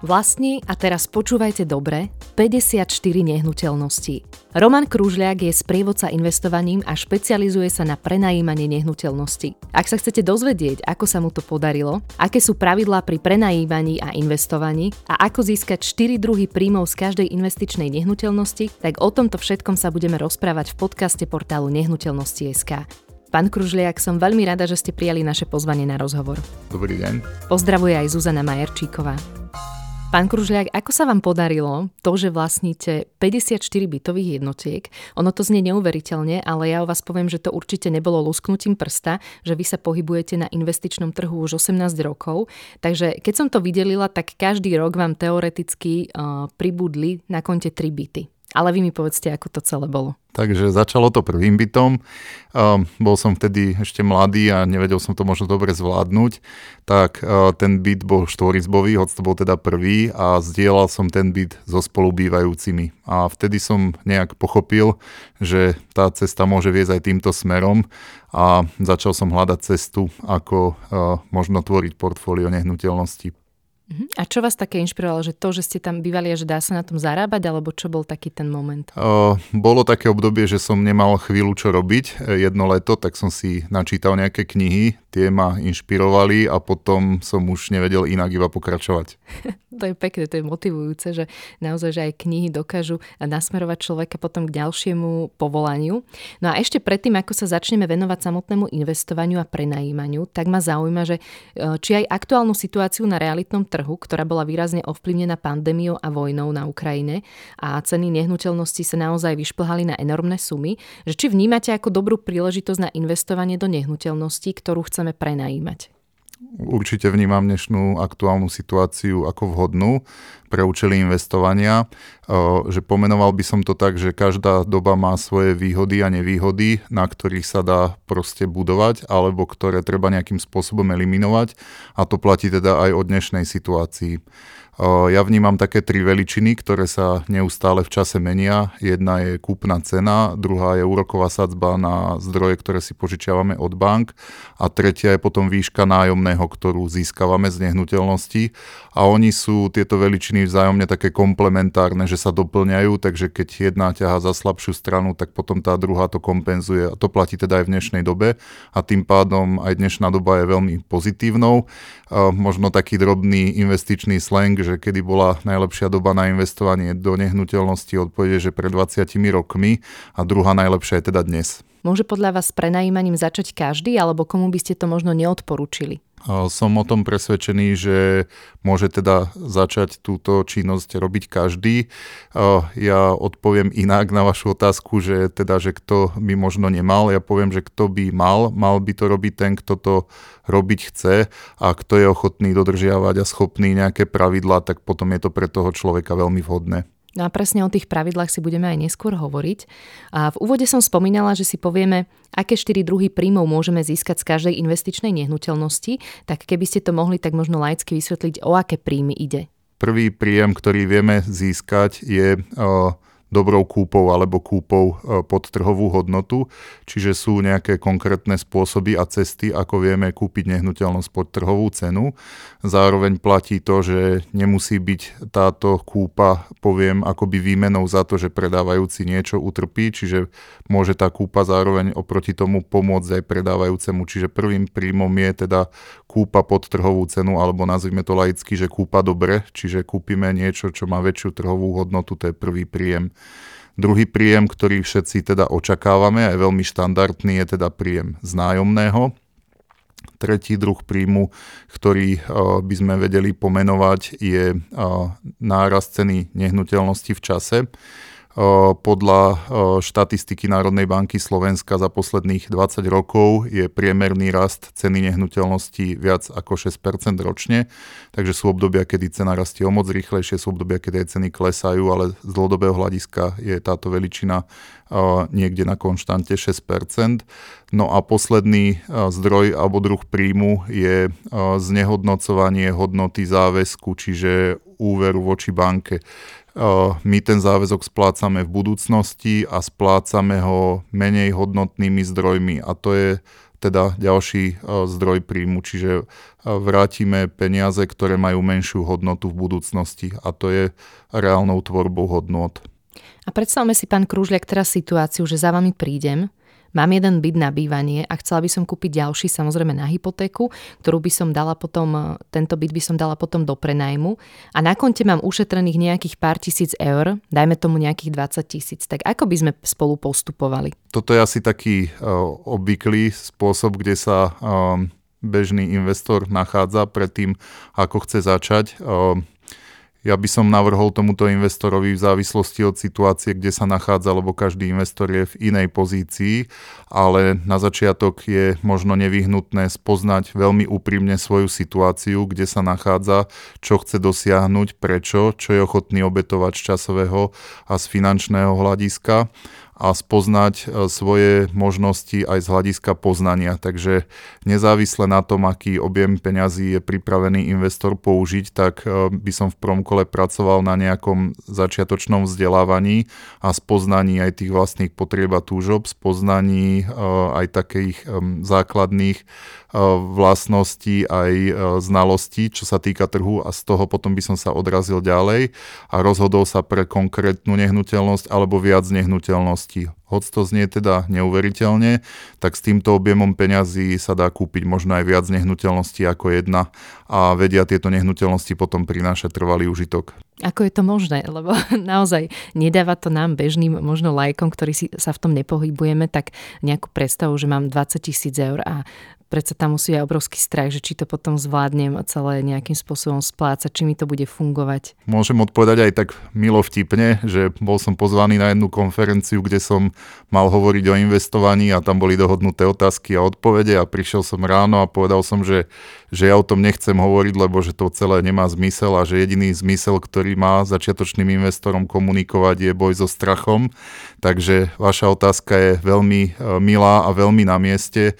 Vlastní, a teraz počúvajte dobre, 54 nehnuteľností. Roman Kružľák je sprievodca investovaním a špecializuje sa na prenajímanie nehnuteľností. Ak sa chcete dozvedieť, ako sa mu to podarilo, aké sú pravidlá pri prenajímaní a investovaní a ako získať 4 druhy príjmov z každej investičnej nehnuteľnosti, tak o tomto všetkom sa budeme rozprávať v podcaste portálu Nehnuteľnosti.sk. Pán Kružliak, som veľmi rada, že ste prijali naše pozvanie na rozhovor. Dobrý deň. Pozdravuje aj Zuzana Majerčíková. Pán Kružliak, ako sa vám podarilo to, že vlastníte 54 bytových jednotiek? Ono to znie neuveriteľne, ale ja o vás poviem, že to určite nebolo lusknutím prsta, že vy sa pohybujete na investičnom trhu už 18 rokov. Takže keď som to videlila, tak každý rok vám teoreticky uh, pribudli na konte 3 byty. Ale vy mi povedzte, ako to celé bolo. Takže začalo to prvým bytom. Um, bol som vtedy ešte mladý a nevedel som to možno dobre zvládnuť. Tak uh, ten byt bol štvorizbový, hoď to bol teda prvý a zdieľal som ten byt so spolubývajúcimi. A vtedy som nejak pochopil, že tá cesta môže viesť aj týmto smerom a začal som hľadať cestu, ako uh, možno tvoriť portfólio nehnuteľností Mhm. A čo vás také inšpirovalo, že to, že ste tam bývali a že dá sa na tom zarábať, alebo čo bol taký ten moment? Bolo také obdobie, že som nemal chvíľu čo robiť e, jedno leto, tak som si načítal nejaké knihy, tie ma inšpirovali a potom som už nevedel inak iba pokračovať. to je pekné, to je motivujúce, že naozaj, že aj knihy dokážu nasmerovať človeka potom k ďalšiemu povolaniu. No a ešte predtým, ako sa začneme venovať samotnému investovaniu a prenajímaniu, tak ma zaujíma, že e, či aj aktuálnu situáciu na realitnom trhu, ktorá bola výrazne ovplyvnená pandémiou a vojnou na Ukrajine a ceny nehnuteľností sa naozaj vyšplhali na enormné sumy, že či vnímate ako dobrú príležitosť na investovanie do nehnuteľností, ktorú chceme chceme prenajímať? Určite vnímam dnešnú aktuálnu situáciu ako vhodnú pre účely investovania. Že pomenoval by som to tak, že každá doba má svoje výhody a nevýhody, na ktorých sa dá proste budovať, alebo ktoré treba nejakým spôsobom eliminovať. A to platí teda aj o dnešnej situácii. Ja vnímam také tri veličiny, ktoré sa neustále v čase menia. Jedna je kúpna cena, druhá je úroková sadzba na zdroje, ktoré si požičiavame od bank a tretia je potom výška nájomného, ktorú získavame z nehnuteľnosti. A oni sú tieto veličiny vzájomne také komplementárne, že sa doplňajú, takže keď jedna ťaha za slabšiu stranu, tak potom tá druhá to kompenzuje. A to platí teda aj v dnešnej dobe a tým pádom aj dnešná doba je veľmi pozitívnou. Možno taký drobný investičný slang, že kedy bola najlepšia doba na investovanie do nehnuteľnosti, odpovede, že pred 20 rokmi a druhá najlepšia je teda dnes. Môže podľa vás s prenajímaním začať každý, alebo komu by ste to možno neodporúčili? Som o tom presvedčený, že môže teda začať túto činnosť robiť každý. Ja odpoviem inak na vašu otázku, že teda, že kto by možno nemal. Ja poviem, že kto by mal, mal by to robiť ten, kto to robiť chce a kto je ochotný dodržiavať a schopný nejaké pravidlá, tak potom je to pre toho človeka veľmi vhodné. No a presne o tých pravidlách si budeme aj neskôr hovoriť. A v úvode som spomínala, že si povieme, aké štyri druhy príjmov môžeme získať z každej investičnej nehnuteľnosti, tak keby ste to mohli tak možno laicky vysvetliť, o aké príjmy ide. Prvý príjem, ktorý vieme získať, je uh, dobrou kúpou alebo kúpou e, pod trhovú hodnotu, čiže sú nejaké konkrétne spôsoby a cesty, ako vieme kúpiť nehnuteľnosť pod trhovú cenu. Zároveň platí to, že nemusí byť táto kúpa, poviem, akoby výmenou za to, že predávajúci niečo utrpí, čiže môže tá kúpa zároveň oproti tomu pomôcť aj predávajúcemu. Čiže prvým príjmom je teda kúpa pod trhovú cenu, alebo nazvime to laicky, že kúpa dobre, čiže kúpime niečo, čo má väčšiu trhovú hodnotu, to je prvý príjem. Druhý príjem, ktorý všetci teda očakávame, aj veľmi štandardný, je teda príjem z nájomného. Tretí druh príjmu, ktorý uh, by sme vedeli pomenovať, je uh, náraz ceny nehnuteľnosti v čase. Podľa štatistiky Národnej banky Slovenska za posledných 20 rokov je priemerný rast ceny nehnuteľností viac ako 6% ročne, takže sú obdobia, kedy cena rastie o moc rýchlejšie, sú obdobia, kedy aj ceny klesajú, ale z dlhodobého hľadiska je táto veličina niekde na konštante 6%. No a posledný zdroj alebo druh príjmu je znehodnocovanie hodnoty záväzku, čiže úveru voči banke my ten záväzok splácame v budúcnosti a splácame ho menej hodnotnými zdrojmi. A to je teda ďalší zdroj príjmu, čiže vrátime peniaze, ktoré majú menšiu hodnotu v budúcnosti. A to je reálnou tvorbou hodnot. A predstavme si, pán Krúžliak, teraz situáciu, že za vami prídem Mám jeden byt na bývanie a chcela by som kúpiť ďalší, samozrejme na hypotéku, ktorú by som dala potom, tento byt by som dala potom do prenajmu a na konte mám ušetrených nejakých pár tisíc eur, dajme tomu nejakých 20 tisíc. Tak ako by sme spolu postupovali? Toto je asi taký uh, obvyklý spôsob, kde sa um, bežný investor nachádza pred tým, ako chce začať. Uh, ja by som navrhol tomuto investorovi v závislosti od situácie, kde sa nachádza, lebo každý investor je v inej pozícii, ale na začiatok je možno nevyhnutné spoznať veľmi úprimne svoju situáciu, kde sa nachádza, čo chce dosiahnuť, prečo, čo je ochotný obetovať z časového a z finančného hľadiska a spoznať e, svoje možnosti aj z hľadiska poznania. Takže nezávisle na tom, aký objem peňazí je pripravený investor použiť, tak e, by som v prvom kole pracoval na nejakom začiatočnom vzdelávaní a spoznaní aj tých vlastných potrieb a túžob, spoznaní e, aj takých základných vlastností aj znalostí, čo sa týka trhu a z toho potom by som sa odrazil ďalej a rozhodol sa pre konkrétnu nehnuteľnosť alebo viac nehnuteľností hoď to znie teda neuveriteľne, tak s týmto objemom peňazí sa dá kúpiť možno aj viac nehnuteľností ako jedna a vedia tieto nehnuteľnosti potom prinášať trvalý užitok. Ako je to možné? Lebo naozaj nedáva to nám bežným možno lajkom, ktorí si sa v tom nepohybujeme, tak nejakú predstavu, že mám 20 tisíc eur a predsa tam musí aj obrovský strach, že či to potom zvládnem celé nejakým spôsobom splácať, či mi to bude fungovať. Môžem odpovedať aj tak milo vtipne, že bol som pozvaný na jednu konferenciu, kde som mal hovoriť o investovaní a tam boli dohodnuté otázky a odpovede a prišiel som ráno a povedal som, že, že ja o tom nechcem hovoriť, lebo že to celé nemá zmysel a že jediný zmysel, ktorý má začiatočným investorom komunikovať je boj so strachom. Takže vaša otázka je veľmi e, milá a veľmi na mieste e,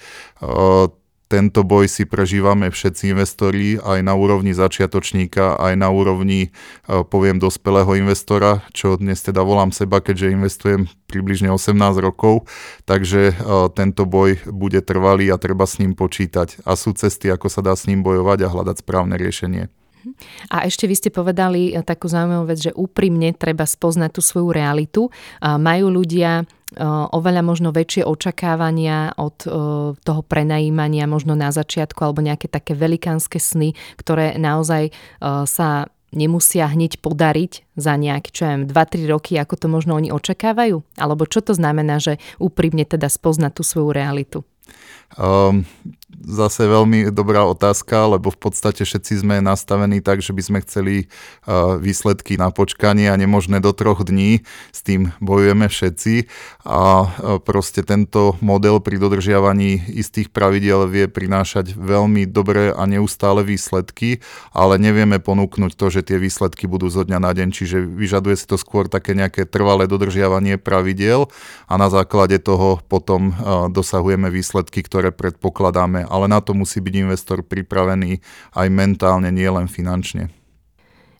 tento boj si prežívame všetci investori aj na úrovni začiatočníka, aj na úrovni, e, poviem, dospelého investora, čo dnes teda volám seba, keďže investujem približne 18 rokov, takže e, tento boj bude trvalý a treba s ním počítať. A sú cesty, ako sa dá s ním bojovať a hľadať správne riešenie. A ešte vy ste povedali e, takú zaujímavú vec, že úprimne treba spoznať tú svoju realitu. Majú ľudia oveľa možno väčšie očakávania od toho prenajímania možno na začiatku alebo nejaké také velikánske sny, ktoré naozaj sa nemusia hneď podariť za nejaké, čo ja 2-3 roky, ako to možno oni očakávajú? Alebo čo to znamená, že úprimne teda spoznať tú svoju realitu? Um, zase veľmi dobrá otázka, lebo v podstate všetci sme nastavení tak, že by sme chceli uh, výsledky na počkanie a nemožné do troch dní. S tým bojujeme všetci a uh, proste tento model pri dodržiavaní istých pravidel vie prinášať veľmi dobré a neustále výsledky, ale nevieme ponúknuť to, že tie výsledky budú zo dňa na deň, čiže vyžaduje si to skôr také nejaké trvalé dodržiavanie pravidel a na základe toho potom uh, dosahujeme výsledky, ktoré predpokladáme ale na to musí byť investor pripravený aj mentálne, nielen finančne.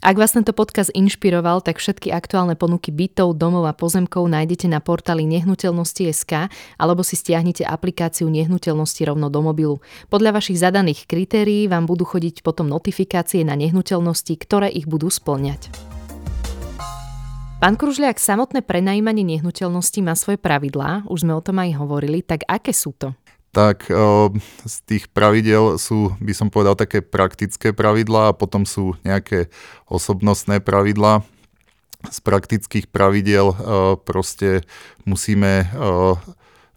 Ak vás tento podcast inšpiroval, tak všetky aktuálne ponuky bytov, domov a pozemkov nájdete na portáli nehnuteľnosti.sk alebo si stiahnite aplikáciu nehnuteľnosti rovno do mobilu. Podľa vašich zadaných kritérií vám budú chodiť potom notifikácie na nehnuteľnosti, ktoré ich budú splňať. Pán Kružliak, samotné prenajímanie nehnuteľnosti má svoje pravidlá, už sme o tom aj hovorili, tak aké sú to? Tak z tých pravidel sú, by som povedal, také praktické pravidlá a potom sú nejaké osobnostné pravidlá. Z praktických pravidel proste musíme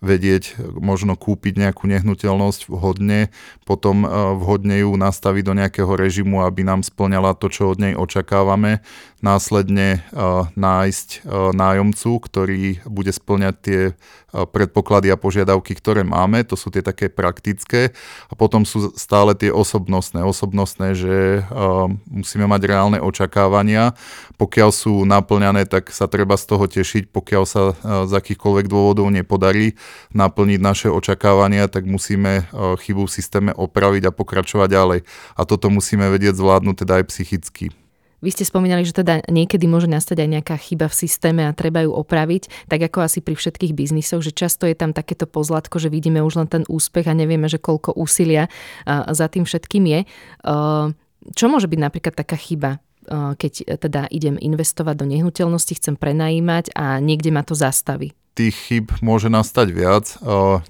vedieť možno kúpiť nejakú nehnuteľnosť vhodne, potom vhodne ju nastaviť do nejakého režimu, aby nám splňala to, čo od nej očakávame následne uh, nájsť uh, nájomcu, ktorý bude splňať tie uh, predpoklady a požiadavky, ktoré máme, to sú tie také praktické a potom sú stále tie osobnostné. Osobnostné, že musíme mať reálne očakávania, pokiaľ sú naplňané, tak sa treba z toho tešiť, pokiaľ sa z akýchkoľvek dôvodov nepodarí naplniť naše očakávania, tak musíme chybu v systéme opraviť a pokračovať ďalej. A toto musíme vedieť zvládnuť teda aj psychicky. Vy ste spomínali, že teda niekedy môže nastať aj nejaká chyba v systéme a treba ju opraviť, tak ako asi pri všetkých biznisoch, že často je tam takéto pozlatko, že vidíme už len ten úspech a nevieme, že koľko úsilia za tým všetkým je. Čo môže byť napríklad taká chyba? keď teda idem investovať do nehnuteľnosti, chcem prenajímať a niekde ma to zastaví tých chyb môže nastať viac.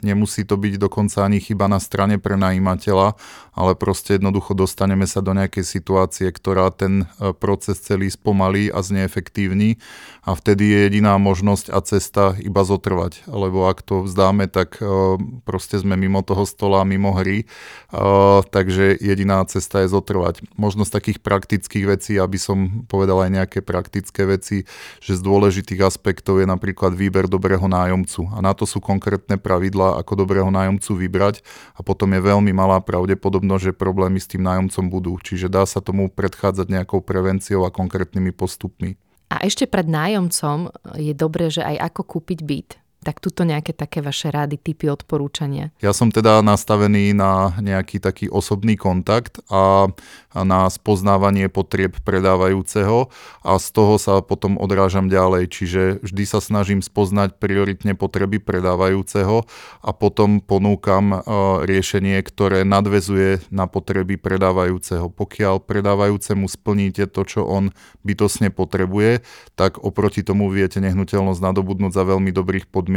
Nemusí to byť dokonca ani chyba na strane prenajímateľa, ale proste jednoducho dostaneme sa do nejakej situácie, ktorá ten e, proces celý spomalí a zneefektívni a vtedy je jediná možnosť a cesta iba zotrvať, lebo ak to vzdáme, tak e, proste sme mimo toho stola, mimo hry, e, takže jediná cesta je zotrvať. Možno takých praktických vecí, aby som povedal aj nejaké praktické veci, že z dôležitých aspektov je napríklad výber dobre dobrého nájomcu. A na to sú konkrétne pravidlá, ako dobrého nájomcu vybrať a potom je veľmi malá pravdepodobnosť, že problémy s tým nájomcom budú. Čiže dá sa tomu predchádzať nejakou prevenciou a konkrétnymi postupmi. A ešte pred nájomcom je dobré, že aj ako kúpiť byt. Tak tuto nejaké také vaše rády, typy odporúčania. Ja som teda nastavený na nejaký taký osobný kontakt a na spoznávanie potrieb predávajúceho a z toho sa potom odrážam ďalej. Čiže vždy sa snažím spoznať prioritne potreby predávajúceho a potom ponúkam e, riešenie, ktoré nadvezuje na potreby predávajúceho. Pokiaľ predávajúcemu splníte to, čo on bytosne potrebuje, tak oproti tomu viete nehnuteľnosť nadobudnúť za veľmi dobrých podmienok.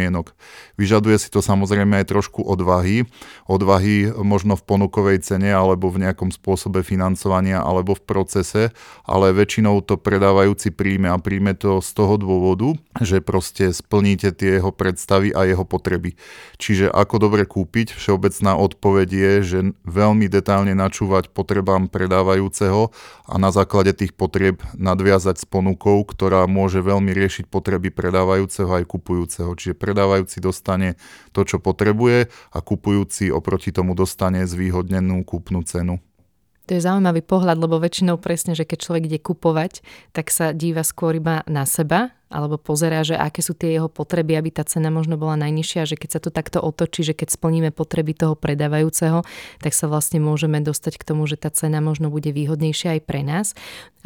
Vyžaduje si to samozrejme aj trošku odvahy. Odvahy možno v ponukovej cene alebo v nejakom spôsobe financovania alebo v procese, ale väčšinou to predávajúci príjme a príjme to z toho dôvodu, že proste splníte tie jeho predstavy a jeho potreby. Čiže ako dobre kúpiť, všeobecná odpoveď je, že veľmi detálne načúvať potrebám predávajúceho a na základe tých potrieb nadviazať s ponukou, ktorá môže veľmi riešiť potreby predávajúceho aj kupujúceho. Čiže predávajúci dostane to, čo potrebuje a kupujúci oproti tomu dostane zvýhodnenú kúpnu cenu. To je zaujímavý pohľad, lebo väčšinou presne, že keď človek ide kupovať, tak sa díva skôr iba na seba alebo pozerá, že aké sú tie jeho potreby, aby tá cena možno bola najnižšia, že keď sa to takto otočí, že keď splníme potreby toho predávajúceho, tak sa vlastne môžeme dostať k tomu, že tá cena možno bude výhodnejšia aj pre nás.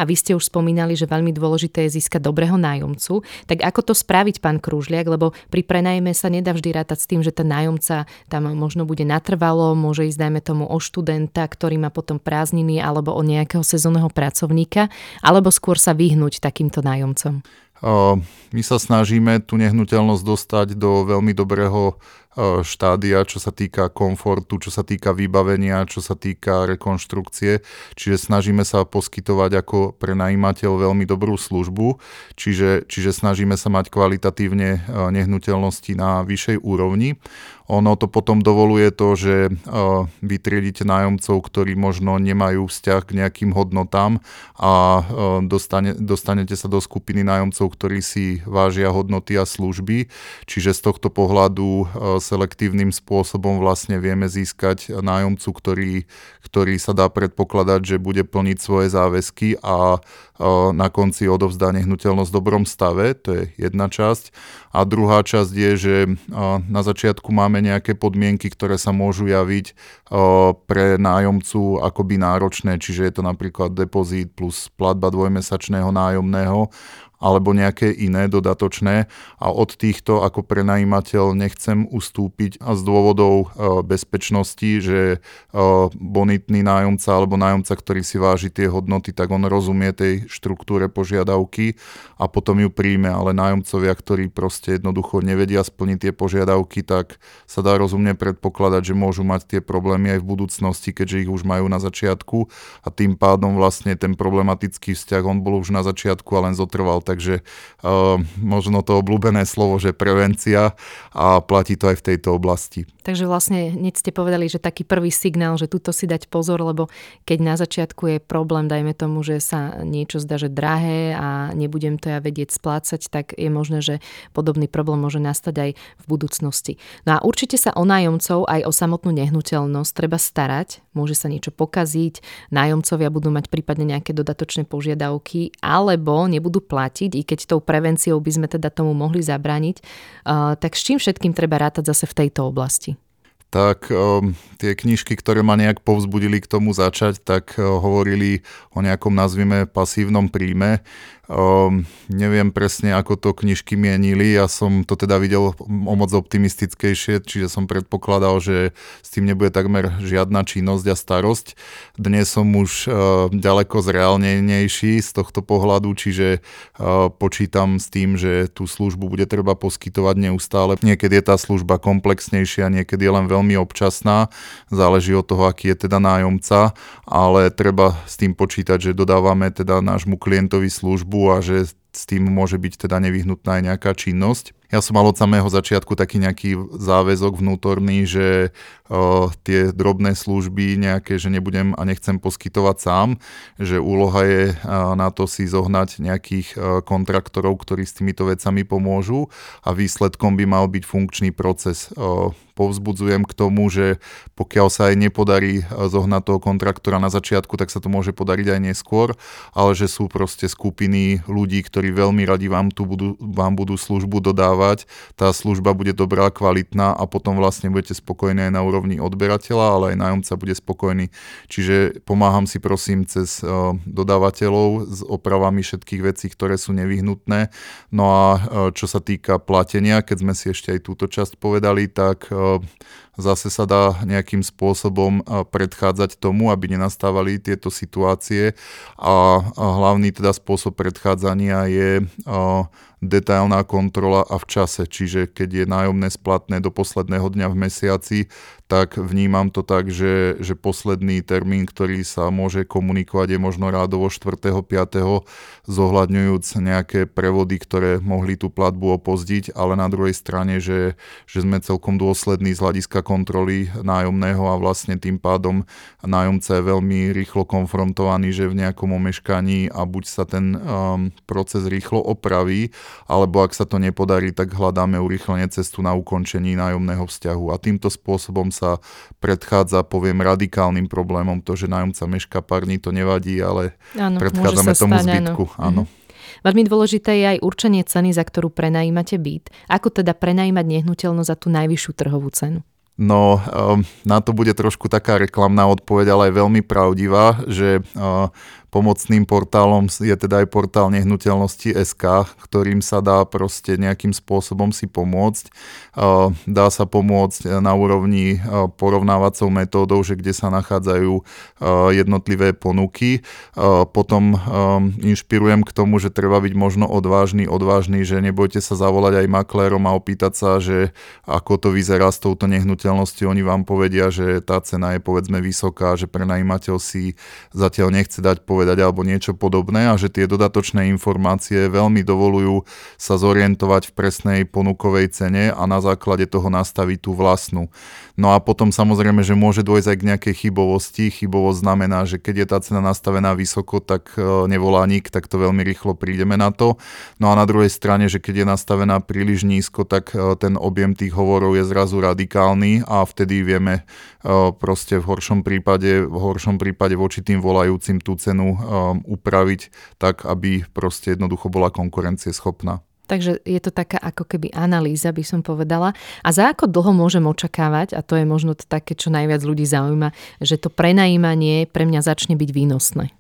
A vy ste už spomínali, že veľmi dôležité je získať dobrého nájomcu. Tak ako to spraviť, pán Krúžliak, lebo pri prenajme sa nedá vždy rátať s tým, že ten nájomca tam možno bude natrvalo, môže ísť dajme tomu o študenta, ktorý má potom prázdniny alebo o nejakého sezónneho pracovníka, alebo skôr sa vyhnúť takýmto nájomcom. My sa snažíme tú nehnuteľnosť dostať do veľmi dobrého E, štádia, čo sa týka komfortu, čo sa týka vybavenia, čo sa týka rekonštrukcie. Čiže snažíme sa poskytovať ako prenajímateľ veľmi dobrú službu, čiže, čiže snažíme sa mať kvalitatívne e, nehnuteľnosti na vyššej úrovni. Ono to potom dovoluje to, že e, vy nájomcov, ktorí možno nemajú vzťah k nejakým hodnotám a dostane, dostanete sa do skupiny nájomcov, ktorí si vážia hodnoty a služby. Čiže z tohto pohľadu selektívnym spôsobom vlastne vieme získať nájomcu, ktorý, ktorý sa dá predpokladať, že bude plniť svoje záväzky a na konci odovzdá nehnuteľnosť v dobrom stave, to je jedna časť. A druhá časť je, že na začiatku máme nejaké podmienky, ktoré sa môžu javiť pre nájomcu akoby náročné, čiže je to napríklad depozít plus platba dvojmesačného nájomného alebo nejaké iné dodatočné. A od týchto ako prenajímateľ nechcem ustúpiť a z dôvodov e, bezpečnosti, že e, bonitný nájomca alebo nájomca, ktorý si váži tie hodnoty, tak on rozumie tej štruktúre požiadavky a potom ju príjme, ale nájomcovia, ktorí proste jednoducho nevedia splniť tie požiadavky, tak sa dá rozumne predpokladať, že môžu mať tie problémy aj v budúcnosti, keďže ich už majú na začiatku. A tým pádom vlastne ten problematický vzťah, on bol už na začiatku a len zotrval takže uh, možno to obľúbené slovo, že prevencia a platí to aj v tejto oblasti. Takže vlastne hneď ste povedali, že taký prvý signál, že tuto si dať pozor, lebo keď na začiatku je problém, dajme tomu, že sa niečo zdá, že drahé a nebudem to ja vedieť splácať, tak je možné, že podobný problém môže nastať aj v budúcnosti. No a určite sa o nájomcov aj o samotnú nehnuteľnosť treba starať, môže sa niečo pokaziť, nájomcovia budú mať prípadne nejaké dodatočné požiadavky alebo nebudú platiť, i keď tou prevenciou by sme teda tomu mohli zabrániť, tak s čím všetkým treba rátať zase v tejto oblasti? tak um, tie knižky, ktoré ma nejak povzbudili k tomu začať, tak uh, hovorili o nejakom, nazvime, pasívnom príjme. Um, neviem presne, ako to knižky mienili, ja som to teda videl o moc optimistickejšie, čiže som predpokladal, že s tým nebude takmer žiadna činnosť a starosť. Dnes som už uh, ďaleko zreálnejší z tohto pohľadu, čiže uh, počítam s tým, že tú službu bude treba poskytovať neustále. Niekedy je tá služba komplexnejšia, niekedy je len veľmi občasná, záleží od toho, aký je teda nájomca, ale treba s tým počítať, že dodávame teda nášmu klientovi službu a že s tým môže byť teda nevyhnutná aj nejaká činnosť. Ja som mal od samého začiatku taký nejaký záväzok vnútorný, že uh, tie drobné služby nejaké, že nebudem a nechcem poskytovať sám, že úloha je uh, na to si zohnať nejakých uh, kontraktorov, ktorí s týmito vecami pomôžu a výsledkom by mal byť funkčný proces. Povzbudzujem k tomu, že pokiaľ sa aj nepodarí zohnať toho kontraktora na začiatku, tak sa to môže podariť aj neskôr, ale že sú proste skupiny ľudí, ktorí veľmi radi vám tu budú, vám budú službu dodávať dávať, tá služba bude dobrá, kvalitná a potom vlastne budete spokojní aj na úrovni odberateľa, ale aj nájomca bude spokojný. Čiže pomáham si prosím cez uh, dodávateľov s opravami všetkých vecí, ktoré sú nevyhnutné. No a uh, čo sa týka platenia, keď sme si ešte aj túto časť povedali, tak uh, zase sa dá nejakým spôsobom predchádzať tomu, aby nenastávali tieto situácie a hlavný teda spôsob predchádzania je detailná kontrola a v čase, čiže keď je nájomné splatné do posledného dňa v mesiaci, tak vnímam to tak, že, že posledný termín, ktorý sa môže komunikovať, je možno rádovo 4. 5. zohľadňujúc nejaké prevody, ktoré mohli tú platbu opozdiť, ale na druhej strane, že, že sme celkom dôslední z hľadiska kontroly nájomného a vlastne tým pádom nájomca je veľmi rýchlo konfrontovaný, že v nejakom omeškaní a buď sa ten um, proces rýchlo opraví, alebo ak sa to nepodarí, tak hľadáme urýchlenie cestu na ukončení nájomného vzťahu a týmto spôsobom sa predchádza, poviem, radikálnym problémom. To, že nájomca meška pár dní, to nevadí, ale áno, predchádzame tomu stať, zbytku. Áno. áno. Mhm. Veľmi dôležité je aj určenie ceny, za ktorú prenajímate byt. Ako teda prenajímať nehnuteľnosť za tú najvyššiu trhovú cenu? No, um, na to bude trošku taká reklamná odpoveď, ale aj veľmi pravdivá, že uh, Pomocným portálom je teda aj portál nehnuteľnosti SK, ktorým sa dá proste nejakým spôsobom si pomôcť. Dá sa pomôcť na úrovni porovnávacou metódou, že kde sa nachádzajú jednotlivé ponuky. Potom inšpirujem k tomu, že treba byť možno odvážny, odvážny, že nebojte sa zavolať aj maklérom a opýtať sa, že ako to vyzerá s touto nehnuteľnosťou. Oni vám povedia, že tá cena je povedzme vysoká, že prenajímateľ si zatiaľ nechce dať povedať povedať alebo niečo podobné a že tie dodatočné informácie veľmi dovolujú sa zorientovať v presnej ponukovej cene a na základe toho nastaviť tú vlastnú. No a potom samozrejme, že môže dôjsť aj k nejakej chybovosti. Chybovosť znamená, že keď je tá cena nastavená vysoko, tak e, nevolá nik, tak to veľmi rýchlo prídeme na to. No a na druhej strane, že keď je nastavená príliš nízko, tak e, ten objem tých hovorov je zrazu radikálny a vtedy vieme e, proste v horšom prípade, v horšom prípade voči tým volajúcim tú cenu upraviť tak, aby proste jednoducho bola konkurencieschopná. Takže je to taká ako keby analýza, by som povedala. A za ako dlho môžem očakávať, a to je možno to také, čo najviac ľudí zaujíma, že to prenajímanie pre mňa začne byť výnosné?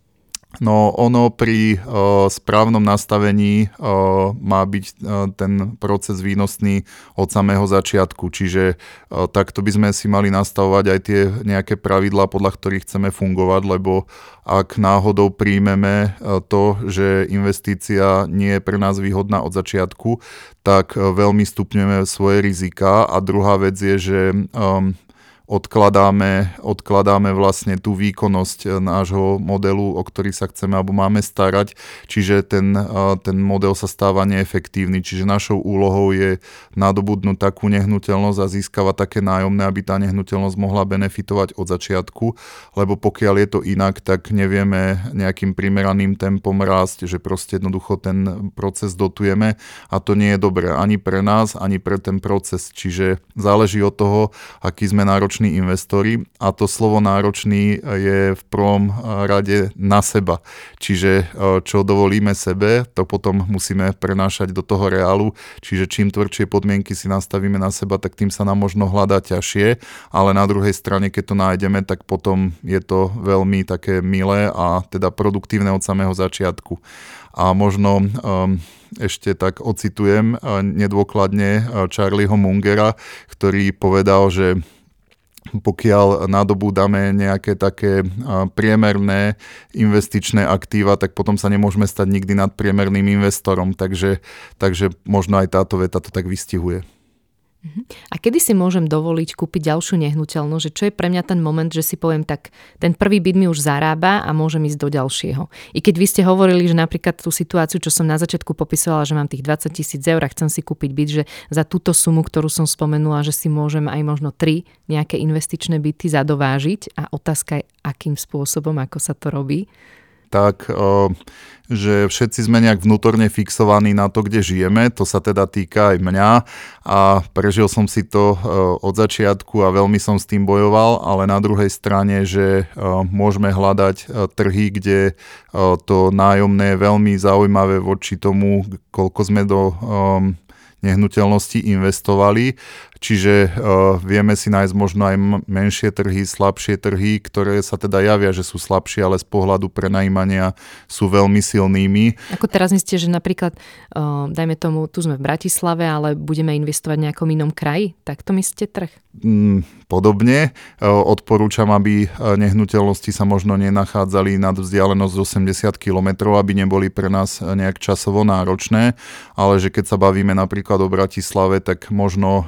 No ono pri uh, správnom nastavení uh, má byť uh, ten proces výnosný od samého začiatku, čiže uh, takto by sme si mali nastavovať aj tie nejaké pravidlá, podľa ktorých chceme fungovať, lebo ak náhodou príjmeme uh, to, že investícia nie je pre nás výhodná od začiatku, tak uh, veľmi stupňujeme svoje rizika. A druhá vec je, že um, odkladáme, odkladáme vlastne tú výkonnosť eh, nášho modelu, o ktorý sa chceme alebo máme starať, čiže ten, eh, ten model sa stáva neefektívny. Čiže našou úlohou je nadobudnúť takú nehnuteľnosť a získavať také nájomné, aby tá nehnuteľnosť mohla benefitovať od začiatku, lebo pokiaľ je to inak, tak nevieme nejakým primeraným tempom rásť, že proste jednoducho ten proces dotujeme a to nie je dobré ani pre nás, ani pre ten proces. Čiže záleží od toho, aký sme náročný nároční investori a to slovo náročný je v prvom rade na seba. Čiže čo dovolíme sebe, to potom musíme prenášať do toho reálu, čiže čím tvrdšie podmienky si nastavíme na seba, tak tým sa nám možno hľadá ťažšie, ale na druhej strane, keď to nájdeme, tak potom je to veľmi také milé a teda produktívne od samého začiatku. A možno um, ešte tak ocitujem uh, nedôkladne Charlieho Mungera, ktorý povedal, že pokiaľ dáme nejaké také priemerné investičné aktíva, tak potom sa nemôžeme stať nikdy nadpriemerným investorom. Takže, takže možno aj táto veta to tak vystihuje. Mhm. A kedy si môžem dovoliť kúpiť ďalšiu nehnuteľnosť? Že čo je pre mňa ten moment, že si poviem tak, ten prvý byt mi už zarába a môžem ísť do ďalšieho. I keď vy ste hovorili, že napríklad tú situáciu, čo som na začiatku popisovala, že mám tých 20 tisíc eur a chcem si kúpiť byt, že za túto sumu, ktorú som spomenula, že si môžem aj možno tri nejaké investičné byty zadovážiť a otázka je, akým spôsobom, ako sa to robí tak, že všetci sme nejak vnútorne fixovaní na to, kde žijeme. To sa teda týka aj mňa a prežil som si to od začiatku a veľmi som s tým bojoval, ale na druhej strane, že môžeme hľadať trhy, kde to nájomné je veľmi zaujímavé voči tomu, koľko sme do nehnuteľnosti investovali Čiže uh, vieme si nájsť možno aj menšie trhy, slabšie trhy, ktoré sa teda javia, že sú slabšie, ale z pohľadu prenajímania sú veľmi silnými. Ako teraz myslíte, že napríklad, uh, dajme tomu, tu sme v Bratislave, ale budeme investovať v nejakom inom kraji? Tak to myslíte trh? Mm, podobne. Uh, odporúčam, aby nehnuteľnosti sa možno nenachádzali nad vzdialenosť 80 km, aby neboli pre nás nejak časovo náročné, ale že keď sa bavíme napríklad o Bratislave, tak možno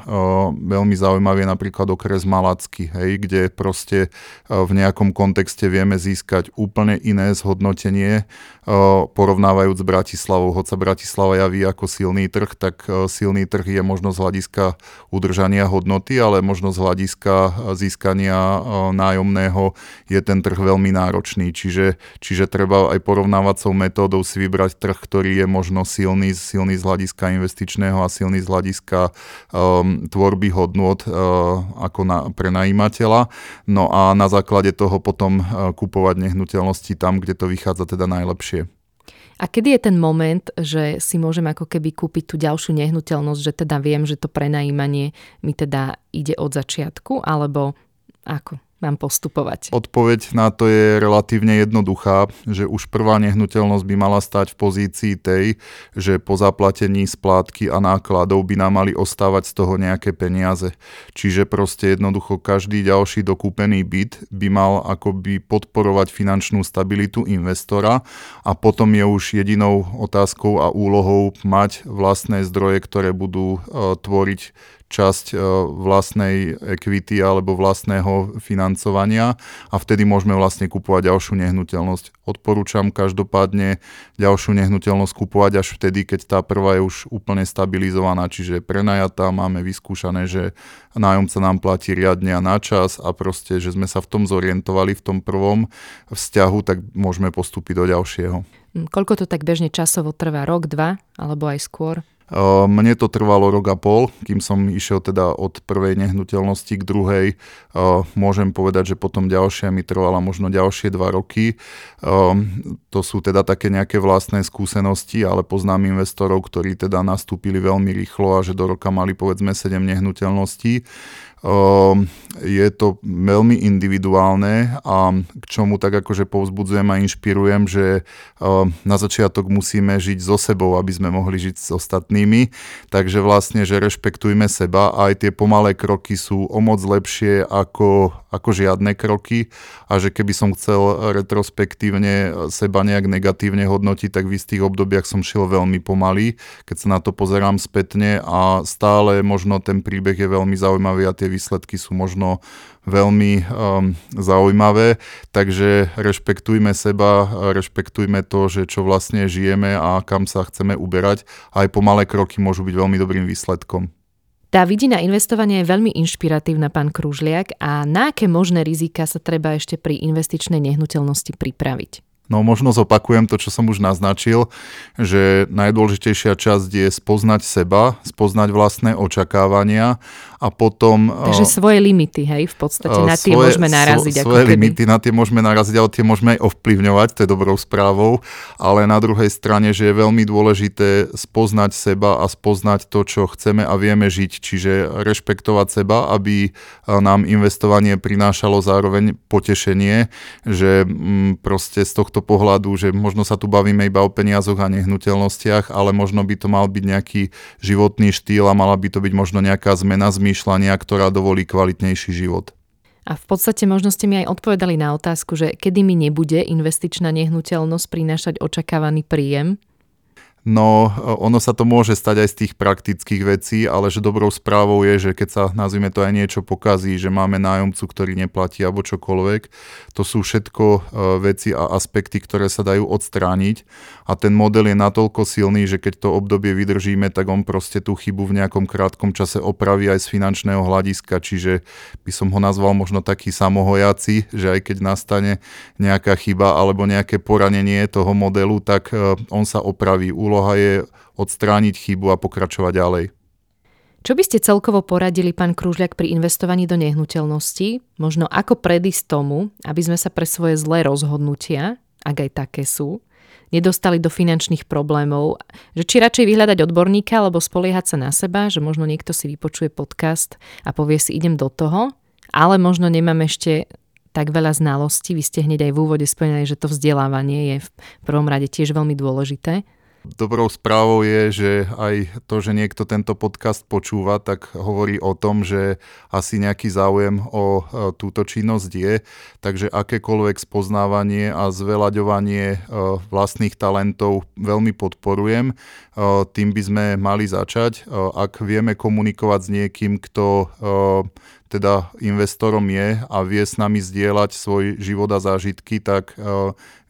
veľmi zaujímavý je napríklad okres Malacky, hej, kde proste e, v nejakom kontexte vieme získať úplne iné zhodnotenie, e, porovnávajúc s Bratislavou. Hoď sa Bratislava javí ako silný trh, tak e, silný trh je možno z hľadiska udržania hodnoty, ale možno z hľadiska získania nájomného je ten trh veľmi náročný. Čiže, čiže treba aj porovnávacou metódou si vybrať trh, ktorý je možno silný, silný z hľadiska investičného a silný z hľadiska um, tvorby hodnôt e, ako na, pre najímateľa. No a na základe toho potom e, kupovať nehnuteľnosti tam, kde to vychádza teda najlepšie. A kedy je ten moment, že si môžem ako keby kúpiť tú ďalšiu nehnuteľnosť, že teda viem, že to prenajímanie mi teda ide od začiatku, alebo ako? Mám postupovať? Odpoveď na to je relatívne jednoduchá, že už prvá nehnuteľnosť by mala stať v pozícii tej, že po zaplatení splátky a nákladov by nám mali ostávať z toho nejaké peniaze. Čiže proste jednoducho každý ďalší dokúpený byt by mal akoby podporovať finančnú stabilitu investora a potom je už jedinou otázkou a úlohou mať vlastné zdroje, ktoré budú uh, tvoriť časť e, vlastnej equity alebo vlastného financovania a vtedy môžeme vlastne kupovať ďalšiu nehnuteľnosť. Odporúčam každopádne ďalšiu nehnuteľnosť kupovať až vtedy, keď tá prvá je už úplne stabilizovaná, čiže prenajatá, máme vyskúšané, že nájomca nám platí riadne a na čas a proste, že sme sa v tom zorientovali v tom prvom vzťahu, tak môžeme postúpiť do ďalšieho. Koľko to tak bežne časovo trvá? Rok, dva alebo aj skôr? Mne to trvalo rok a pol, kým som išiel teda od prvej nehnuteľnosti k druhej. Môžem povedať, že potom ďalšia mi trvala možno ďalšie dva roky. To sú teda také nejaké vlastné skúsenosti, ale poznám investorov, ktorí teda nastúpili veľmi rýchlo a že do roka mali povedzme 7 nehnuteľností. Ehm, je to veľmi individuálne a k čomu tak akože povzbudzujem a inšpirujem, že ehm, na začiatok musíme žiť so sebou, aby sme mohli žiť s ostatnými. Takže vlastne, že rešpektujme seba aj tie pomalé kroky sú o moc lepšie ako, ako žiadne kroky. A že keby som chcel retrospektívne seba nejak negatívne hodnotiť, tak v istých obdobiach som šiel veľmi pomaly, keď sa na to pozerám spätne. A stále možno ten príbeh je veľmi zaujímavý a tie výsledky sú možno veľmi um, zaujímavé, takže rešpektujme seba, rešpektujme to, že čo vlastne žijeme a kam sa chceme uberať. Aj pomalé kroky môžu byť veľmi dobrým výsledkom. Tá vidina investovania je veľmi inšpiratívna, pán Kružliak, a na aké možné rizika sa treba ešte pri investičnej nehnuteľnosti pripraviť? No možno zopakujem to, čo som už naznačil, že najdôležitejšia časť je spoznať seba, spoznať vlastné očakávania a potom... Takže svoje limity, hej, v podstate na tie svoje, môžeme naraziť. Svo, svoje limity na tie môžeme naraziť, ale tie môžeme aj ovplyvňovať, to je dobrou správou, ale na druhej strane, že je veľmi dôležité spoznať seba a spoznať to, čo chceme a vieme žiť, čiže rešpektovať seba, aby nám investovanie prinášalo zároveň potešenie, že mm, proste z tohto pohľadu, že možno sa tu bavíme iba o peniazoch a nehnuteľnostiach, ale možno by to mal byť nejaký životný štýl a mala by to byť možno nejaká zmena zmyslu zmýšľania, ktorá dovolí kvalitnejší život. A v podstate možno ste mi aj odpovedali na otázku, že kedy mi nebude investičná nehnuteľnosť prinášať očakávaný príjem? No, ono sa to môže stať aj z tých praktických vecí, ale že dobrou správou je, že keď sa, nazvime to aj niečo pokazí, že máme nájomcu, ktorý neplatí alebo čokoľvek, to sú všetko e, veci a aspekty, ktoré sa dajú odstrániť. A ten model je natoľko silný, že keď to obdobie vydržíme, tak on proste tú chybu v nejakom krátkom čase opraví aj z finančného hľadiska, čiže by som ho nazval možno taký samohojaci, že aj keď nastane nejaká chyba alebo nejaké poranenie toho modelu, tak e, on sa opraví úloha je odstrániť chybu a pokračovať ďalej. Čo by ste celkovo poradili, pán Krúžľak, pri investovaní do nehnuteľností? Možno ako predísť tomu, aby sme sa pre svoje zlé rozhodnutia, ak aj také sú, nedostali do finančných problémov. Že či radšej vyhľadať odborníka, alebo spoliehať sa na seba, že možno niekto si vypočuje podcast a povie si idem do toho, ale možno nemám ešte tak veľa znalostí. Vy ste hneď aj v úvode spomínali, že to vzdelávanie je v prvom rade tiež veľmi dôležité. Dobrou správou je, že aj to, že niekto tento podcast počúva, tak hovorí o tom, že asi nejaký záujem o e, túto činnosť je. Takže akékoľvek spoznávanie a zveľaďovanie e, vlastných talentov veľmi podporujem. E, tým by sme mali začať. Ak vieme komunikovať s niekým, kto teda investorom je a vie s nami zdieľať svoj život a zážitky, tak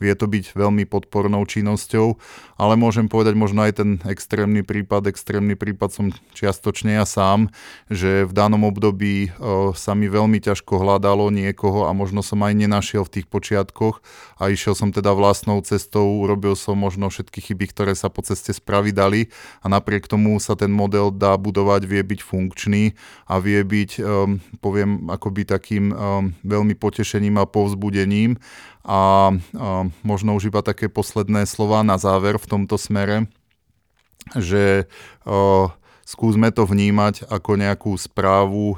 vie to byť veľmi podpornou činnosťou, ale môžem povedať možno aj ten extrémny prípad, extrémny prípad som čiastočne ja sám, že v danom období sa mi veľmi ťažko hľadalo niekoho a možno som aj nenašiel v tých počiatkoch a išiel som teda vlastnou cestou, urobil som možno všetky chyby, ktoré sa po ceste spraviť dali a napriek tomu sa ten model dá budovať, vie byť funkčný a vie byť, um, poviem, akoby takým um, veľmi potešením a povzbudením a, a možno už iba také posledné slova na záver v tomto smere, že o, skúsme to vnímať ako nejakú správu o,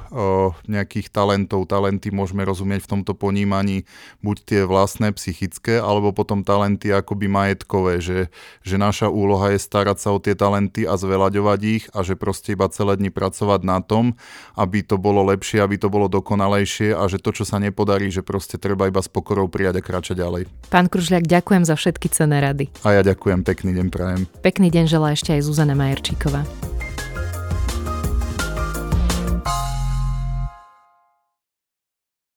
nejakých talentov. Talenty môžeme rozumieť v tomto ponímaní buď tie vlastné psychické, alebo potom talenty akoby majetkové, že, že naša úloha je starať sa o tie talenty a zveľaďovať ich a že proste iba celé dni pracovať na tom, aby to bolo lepšie, aby to bolo dokonalejšie a že to, čo sa nepodarí, že proste treba iba s pokorou prijať a kráčať ďalej. Pán Kružľak, ďakujem za všetky cené rady. A ja ďakujem, pekný deň prajem. Pekný deň želá ešte aj Zuzana Majerčíková.